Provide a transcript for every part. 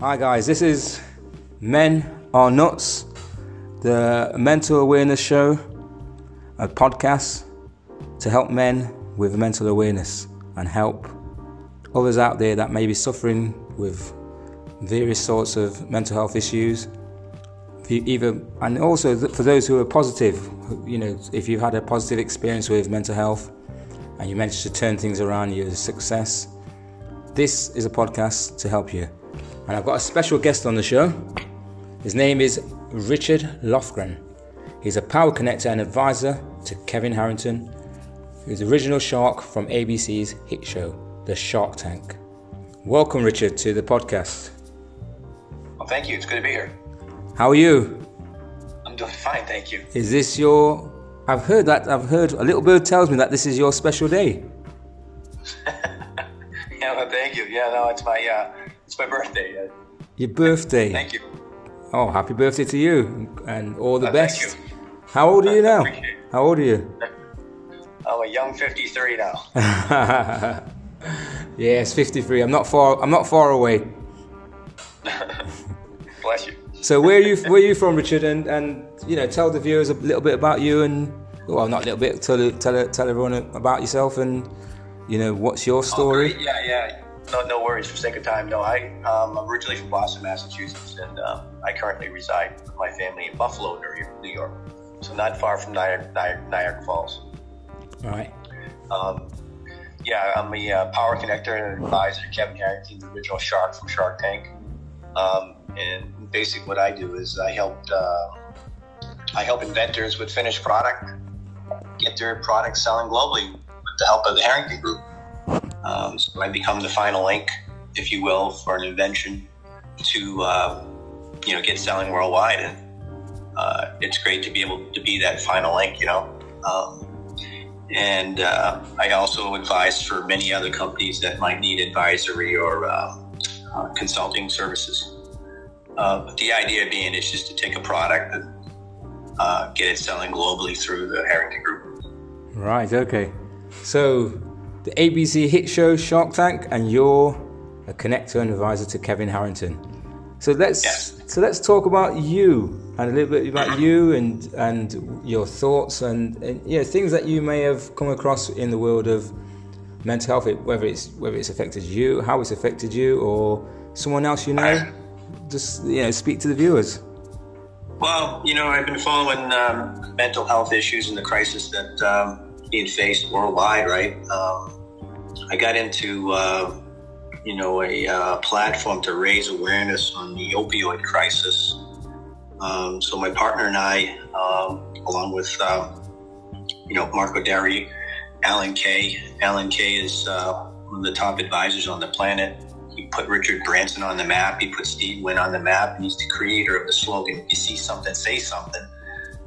Hi, guys. This is Men Are Nuts, the mental awareness show, a podcast to help men with mental awareness and help others out there that may be suffering with various sorts of mental health issues. Either and also for those who are positive, you know, if you've had a positive experience with mental health and you managed to turn things around, you're a success. This is a podcast to help you. And I've got a special guest on the show. His name is Richard Lofgren. He's a power connector and advisor to Kevin Harrington, who's the original shark from ABC's hit show, The Shark Tank. Welcome, Richard, to the podcast. Well, thank you. It's good to be here. How are you? I'm doing fine, thank you. Is this your? I've heard that. I've heard a little bird tells me that this is your special day. yeah, well, thank you. Yeah, no, it's my uh, it's my birthday. Your birthday. Thank you. Oh, happy birthday to you and all the Uh, best. thank you. How old are you now? How old are you? I'm a young 53 now. yes, 53. I'm not far. I'm not far away. Bless you. So where are you? Where are you from, Richard? And and you know, tell the viewers a little bit about you and well, not a little bit. Tell tell tell everyone about yourself and you know what's your story. Oh, yeah, yeah. No, no worries. For sake of time, no. I um, I'm originally from Boston, Massachusetts, and um, I currently reside with my family in Buffalo, New York, New York. So not far from Niagara, Niagara, Niagara Falls. All right. Um, yeah, I'm a uh, power connector and advisor to Kevin Harrington, the original shark from Shark Tank. Um, and basically, what I do is I help uh, I help inventors with finished product get their product selling globally with the help of the Harrington Group. Um, so I become the final link, if you will, for an invention to uh, you know get selling worldwide, and uh, it's great to be able to be that final link. You know. Um, and uh, I also advise for many other companies that might need advisory or uh, uh, consulting services. Uh, but the idea being is just to take a product and get it selling globally through the Harrington Group. Right. Okay. So the ABC hit show Shark Tank, and you're a connector and advisor to Kevin Harrington. So let's Yes. so let's talk about you and a little bit about you and and your thoughts and, and yeah things that you may have come across in the world of mental health, whether it's whether it's affected you, how it's affected you, or someone else you know. Just you know, speak to the viewers. Well, you know, I've been following um, mental health issues and the crisis that um, being faced worldwide. Right, um, I got into uh, you know a uh, platform to raise awareness on the opioid crisis. Um, so my partner and I, um, along with um, you know Marco Derhy, Allen Kay. Allen Kay is uh, one of the top advisors on the planet. He put Richard Branson on the map. He put Steve Wynn on the map, and he's the creator of the slogan "If you see something, say something."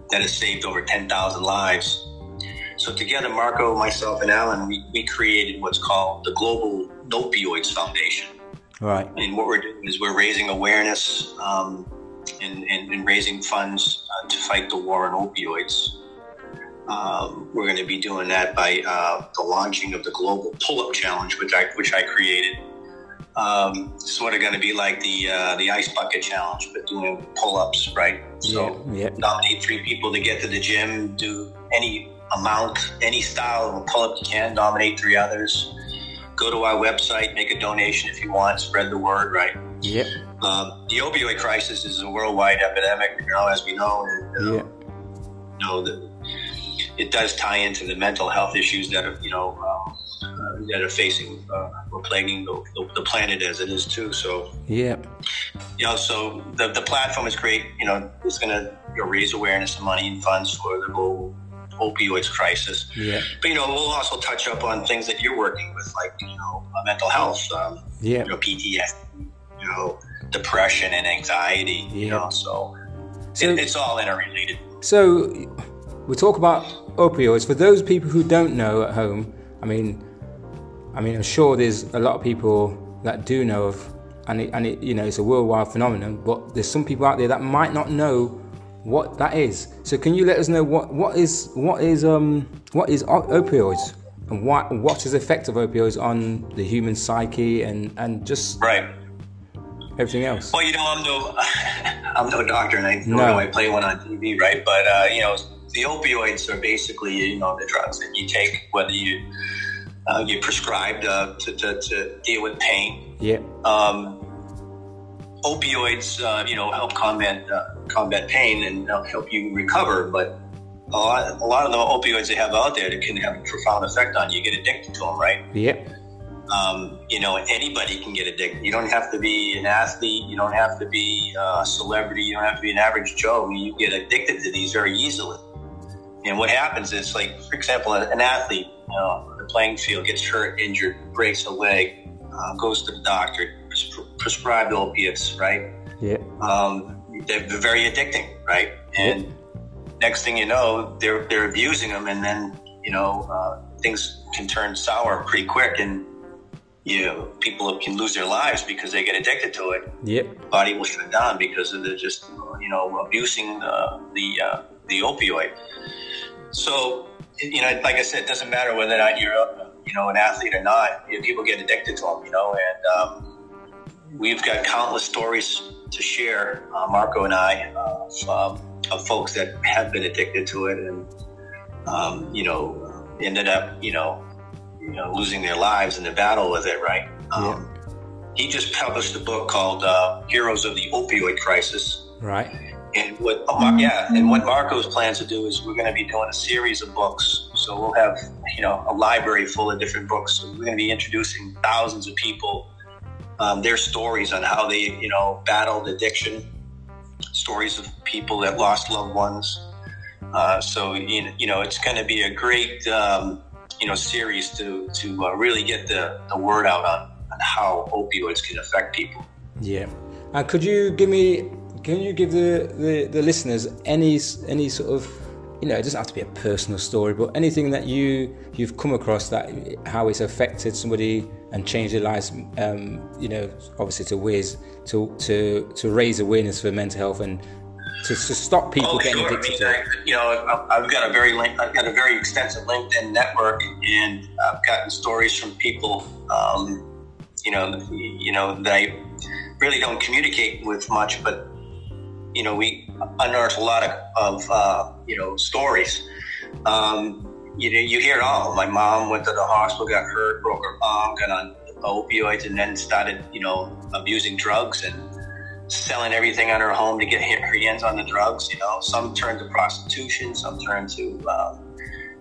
That has saved over 10,000 lives. So together, Marco, myself, and Allen, we, we created what's called the Global Opioids Foundation. Right. And what we're doing is we're raising awareness um, and, and, and raising funds uh, to fight the war on opioids. Um, we're going to be doing that by uh, the launching of the Global Pull-Up Challenge, which I which I created. Um, sort of going to be like the uh, the ice bucket challenge, but doing pull-ups, right? So Yeah, yeah. nominate three people to get to the gym, do any amount, any style of a pull-up you can. Nominate three others. Go to our website, make a donation if you want, spread the word, right? Yep. Um, the opioid crisis is a worldwide epidemic, you know, as we know. And, uh, Yeah. you know, the, it does tie into the mental health issues that are, you know, um, uh, that are facing uh, or plaguing the, the, the planet as it is too. So, Yep. you know, so the, the platform is great. You know, it's going to you know, raise awareness and money and funds for the global opioids crisis. Yeah. But you know, we'll also touch up on things that you're working with, like you know, uh, mental health. Um, Yeah. you know, PTSD, you know, depression and anxiety. You Yeah. know, so, So- it, it's all interrelated. So we talk about opioids. For those people who don't know at home, I mean, I mean, I'm sure there's a lot of people that do know of, and it, and it, you know, it's a worldwide phenomenon. But there's some people out there that might not know what that is. So can you let us know what what is what is um what is opioids and what what is the effect of opioids on the human psyche and and just Right. everything else? Well, you know, I'm no, I'm no doctor, and I no. I play one on TV, right? But uh, you know, the opioids are basically you know the drugs that you take, whether you uh, get prescribed uh, to, to, to, deal with pain. Yeah. Um, opioids, uh, you know, help combat uh, combat pain and help you recover, but a lot, a lot of the opioids they have out there that can have a profound effect on you. You get addicted to them, right? Yeah. Um, you know, anybody can get addicted. You don't have to be an athlete. You don't have to be a celebrity. You don't have to be an average Joe. You get addicted to these very easily. And what happens is, like, for example, an athlete, you know, the playing field gets hurt, injured, breaks a leg, uh, goes to the doctor, pres- prescribed opiates, right? Yeah. Um, they're, they're, very addicting, right? And yeah. next thing you know, they're they're abusing them, and then you know uh, things can turn sour pretty quick, and you know, people can lose their lives because they get addicted to it. Yep. Body will shut down because of the just you know abusing uh, the uh, the opioid. So you know, like I said, it doesn't matter whether or not you're you know an athlete or not. You know, people get addicted to them, you know, and um, we've got countless stories to share, uh, Marco and I, of, um, of folks that have been addicted to it and um, you know ended up you know you know, losing their lives in the battle with it, right? Um, He just published a book called uh, "Heroes of the Opioid Crisis." Right. And what, oh, yeah, and what Marco's plans to do is we're going to be doing a series of books. So we'll have, you know, a library full of different books. So we're going to be introducing thousands of people, um, their stories on how they, you know, battled addiction, stories of people that lost loved ones. Uh, so you know, it's going to be a great um, you know series to to uh, really get the, the word out on, on how opioids can affect people. Yeah, and could you give me can you give the, the, the listeners any any sort of you know it doesn't have to be a personal story, but anything that you you've come across that how it's affected somebody and changed their lives. Um, you know, obviously to ways to to to raise awareness for mental health and to, to stop people oh, getting sure. addicted I mean, to it? You know, I've got a very I've got a very extensive LinkedIn network, and I've gotten stories from people, um, you know, you know that I really don't communicate with much, but you know, we unearth a lot of, of uh, you know stories. Um, you know, you hear it all. My mom went to the hospital, got hurt, broke her arm, got on opioids, and then started, you know, abusing drugs and selling everything on her home to get her hands on the drugs. You know, some turn to prostitution, some turn to, uh,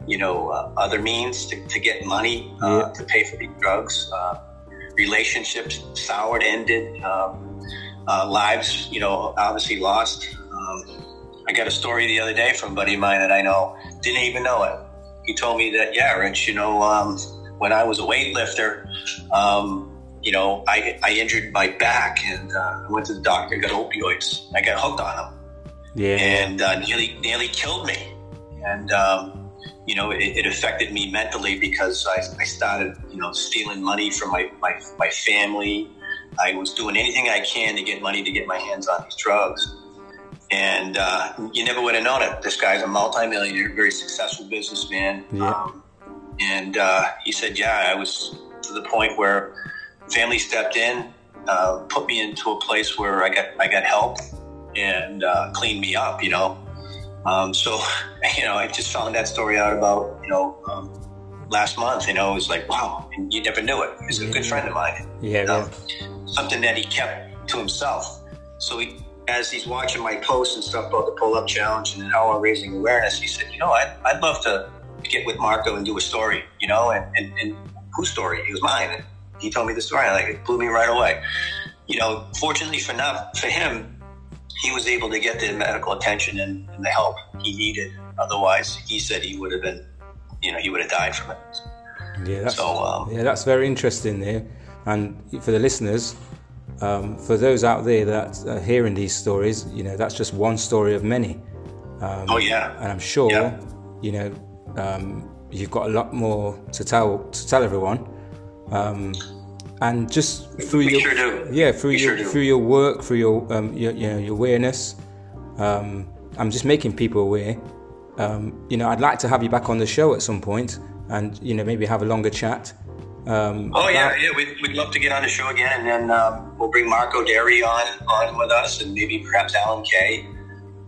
you know, uh, other means to, to get money uh, yeah. to pay for these drugs. Uh, relationships soured, ended, um, uh, lives, you know, obviously lost. Um, I got a story the other day from a buddy of mine that I know didn't even know it. He told me that, yeah, Rich, you know, um, when I was a weightlifter, um, you know, I, I injured my back and uh, I went to the doctor, got opioids. I got hooked on them. Yeah. And uh, nearly, nearly killed me. And, um, you know, it, it, affected me mentally because I, I started, you know, stealing money from my, my, my family. I was doing anything I can to get money to get my hands on these drugs. And uh, you never would have known it. This guy's a multimillionaire, very successful businessman. Yeah. Um, and uh, he said, yeah, I was to the point where family stepped in, uh, put me into a place where I got I got help and uh, cleaned me up. You know, um, so you know I just found that story out about you know um, last month. You know, it was like wow, and you never knew it. He's a good friend of mine. Yeah, um, yeah. Something that he kept to himself. So he, as he's watching my posts and stuff about the pull up challenge and how I'm raising awareness, he said, you know, I'd, I'd love to get with Marco and do a story. You know, and, and, and whose story? It was mine. And, he told me the story. and Like it blew me right away. You know, fortunately for not for him, he was able to get the medical attention and, and the help he needed. Otherwise, he said he would have been, you know, he would have died from it. Yeah, that's, so, um, yeah, that's very interesting there. And for the listeners, um, for those out there that are hearing these stories, you know, that's just one story of many. Um, oh yeah, and I'm sure, yeah. you know, um, you've got a lot more to tell to tell everyone. Um, and just through we your sure yeah through we your sure through your work through your um, your, you know, your awareness um, I'm just making people aware um, you know I'd like to have you back on the show at some point and you know maybe have a longer chat Um, oh yeah, yeah. We'd, we'd love to get on the show again, and then um, we'll bring Marco Derhy on on with us, and maybe perhaps Allen Kay,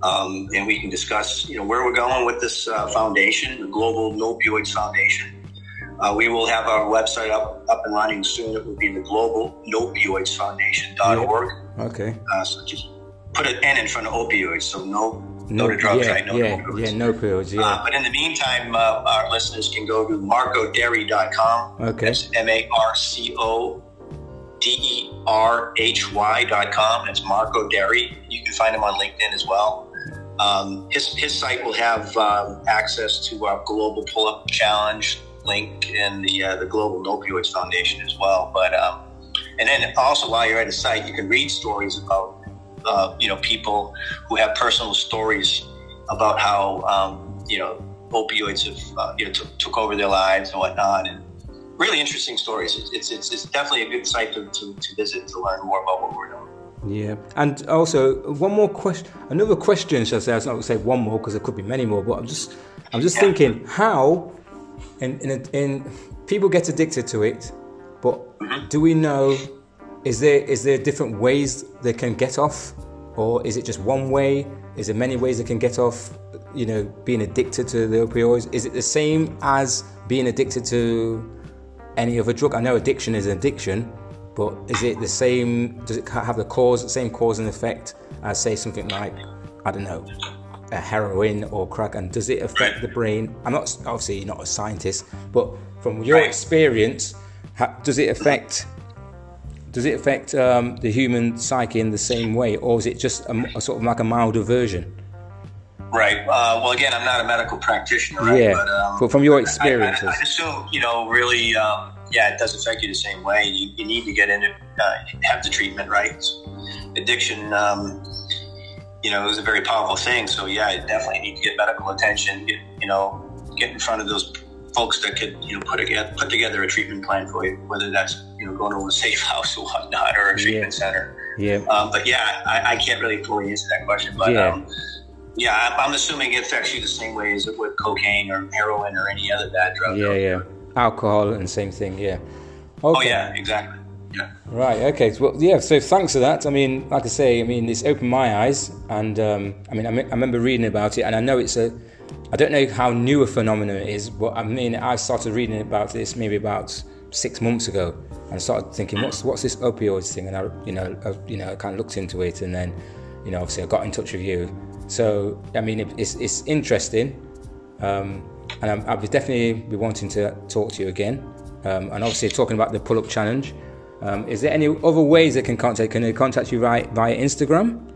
um, and we can discuss you know where we're going with this uh, foundation, the Global No Opioids Foundation. Uh, we will have our website up up and running soon. It will be the Global No Opioids Foundation.org. Yeah. Okay. Uh, so just put an N in front of opioids, so no no, to drugs, yeah, right? No yeah, yeah, no pills, yeah. Uh, but in the meantime, uh, our listeners can go to marcoderhy.com. Okay. That's M A R C O D E R H Y.com. It's Marco Derhy. You can find him on LinkedIn as well. Um, his, his site will have um, access to our Global Pull Up Challenge link and the, uh, the Global No Opioids Foundation as well. But um, And then also, while you're at the site, you can read stories about uh, you know people who have personal stories about how um, you know opioids have uh, you know t- took over their lives and whatnot, and really interesting stories. It's it's, it's definitely a good site to, to, to visit to learn more about what we're doing. Yeah, and also one more question, another question. Shall I say? I was not going to say one more because there could be many more, but I'm just, I'm just yeah. thinking how, in, in, in people get addicted to it, but mm-hmm. do we know is there is there different ways they can get off, or is it just one way? Is there many ways they can get off? You know, being addicted to the opioids. Is it the same as being addicted to any other drug? I know addiction is an addiction, but is it the same? Does it have the cause, same cause and effect as say something like I don't know, a heroin or crack? And does it affect the brain? I'm not obviously not a scientist, but from your experience, does it affect does it affect um, the human psyche in the same way, or is it just a, a sort of like a milder version? Right. Uh, well, again, I'm not a medical practitioner, right? Yeah. But, um, but from your experiences, I, I, I, assume you know really, um, yeah, it does affect you the same way. You, you need to get into uh, have the treatment, right? Addiction, um, you know, is a very powerful thing. So yeah, you definitely need to get medical attention. Get you know, get in front of those folks that could you know put together put together a treatment plan for you, whether that's you know going to a safe house or whatnot or a treatment yeah. center. Yeah. Um, but yeah, I, I, can't really fully answer that question. But yeah, um, yeah I'm assuming it affects you the same way as it would cocaine or heroin or any other bad drug. Yeah, yeah. Alcohol and same thing. Yeah. Okay. Oh yeah, exactly. Yeah. Right. Okay. Well, yeah. So thanks for that. I mean, like I say, I mean, it's opened my eyes, and um, I mean, I, I remember reading about it, and I know it's a I don't know how new a phenomenon it is, but I mean, I started reading about this maybe about six months ago, and started thinking, what's what's this opioids thing? And I, you know, I, you know, I kind of looked into it, and then, you know, obviously I got in touch with you. So I mean, it, it's it's interesting, um, and I'm, I'll definitely be wanting to talk to you again. Um, and obviously talking about the pull-up challenge. Um, is there any other ways they can contact? Can they contact you via via Instagram?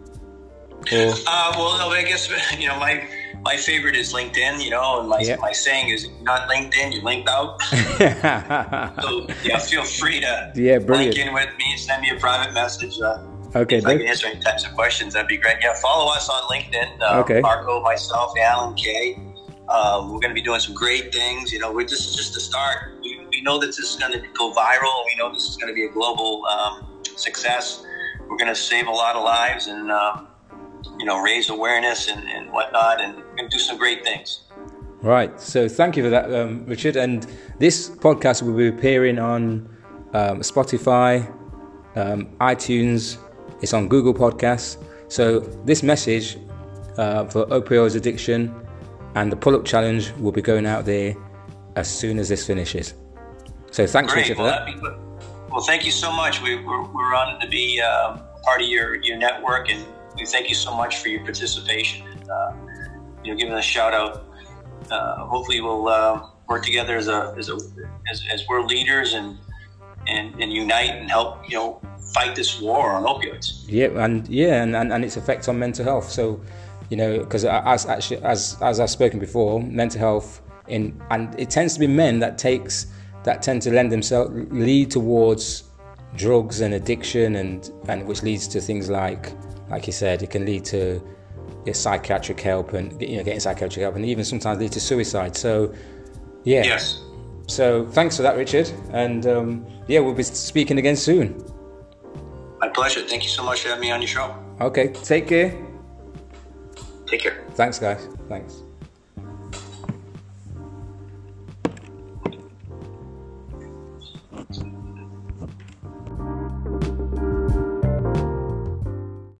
Or? Uh, well, I guess you know my my favorite is LinkedIn, you know, and my, yep. my saying is not LinkedIn, you linked out. so yeah, feel free to yeah, link in with me, send me a private message. Uh, okay, if I can answer any types of questions, that'd be great. Yeah, follow us on LinkedIn. Uh, okay. Marco, myself, Allen Kay. Um, we're going to be doing some great things. You know, we're, this is just the start. We, we know that this is going to go viral. We know this is going to be a global um, success. We're going to save a lot of lives and um, you know, raise awareness and, and whatnot and, and do some great things. Right. So thank you for that, um, Richard. And this podcast will be appearing on um, Spotify, um, iTunes. It's on Google Podcasts. So this message uh, for opioids addiction and the pull-up challenge will be going out there as soon as this finishes. So thanks, Great. Richard, for well, that. well, thank you so much. We, are we're, we're honored to be uh, part of your, your network and we thank you so much for your participation and uh, you know giving us a shout out. Uh, hopefully, we'll uh, work together as a as a as, as we're leaders and, and and unite and help you know fight this war on opioids. Yeah, and yeah, and, and, and its effect on mental health. So, you know, because as actually as as I've spoken before, mental health in and it tends to be men that takes that tend to lend themselves lead towards drugs and addiction and and which leads to things like like you said, it can lead to psychiatric help and you know getting psychiatric help, and even sometimes lead to suicide. So, yeah. Yes. So thanks for that, Richard, and um, yeah, we'll be speaking again soon. My pleasure. Thank you so much for having me on your show. Okay. Take care. Take care. Thanks, guys. Thanks.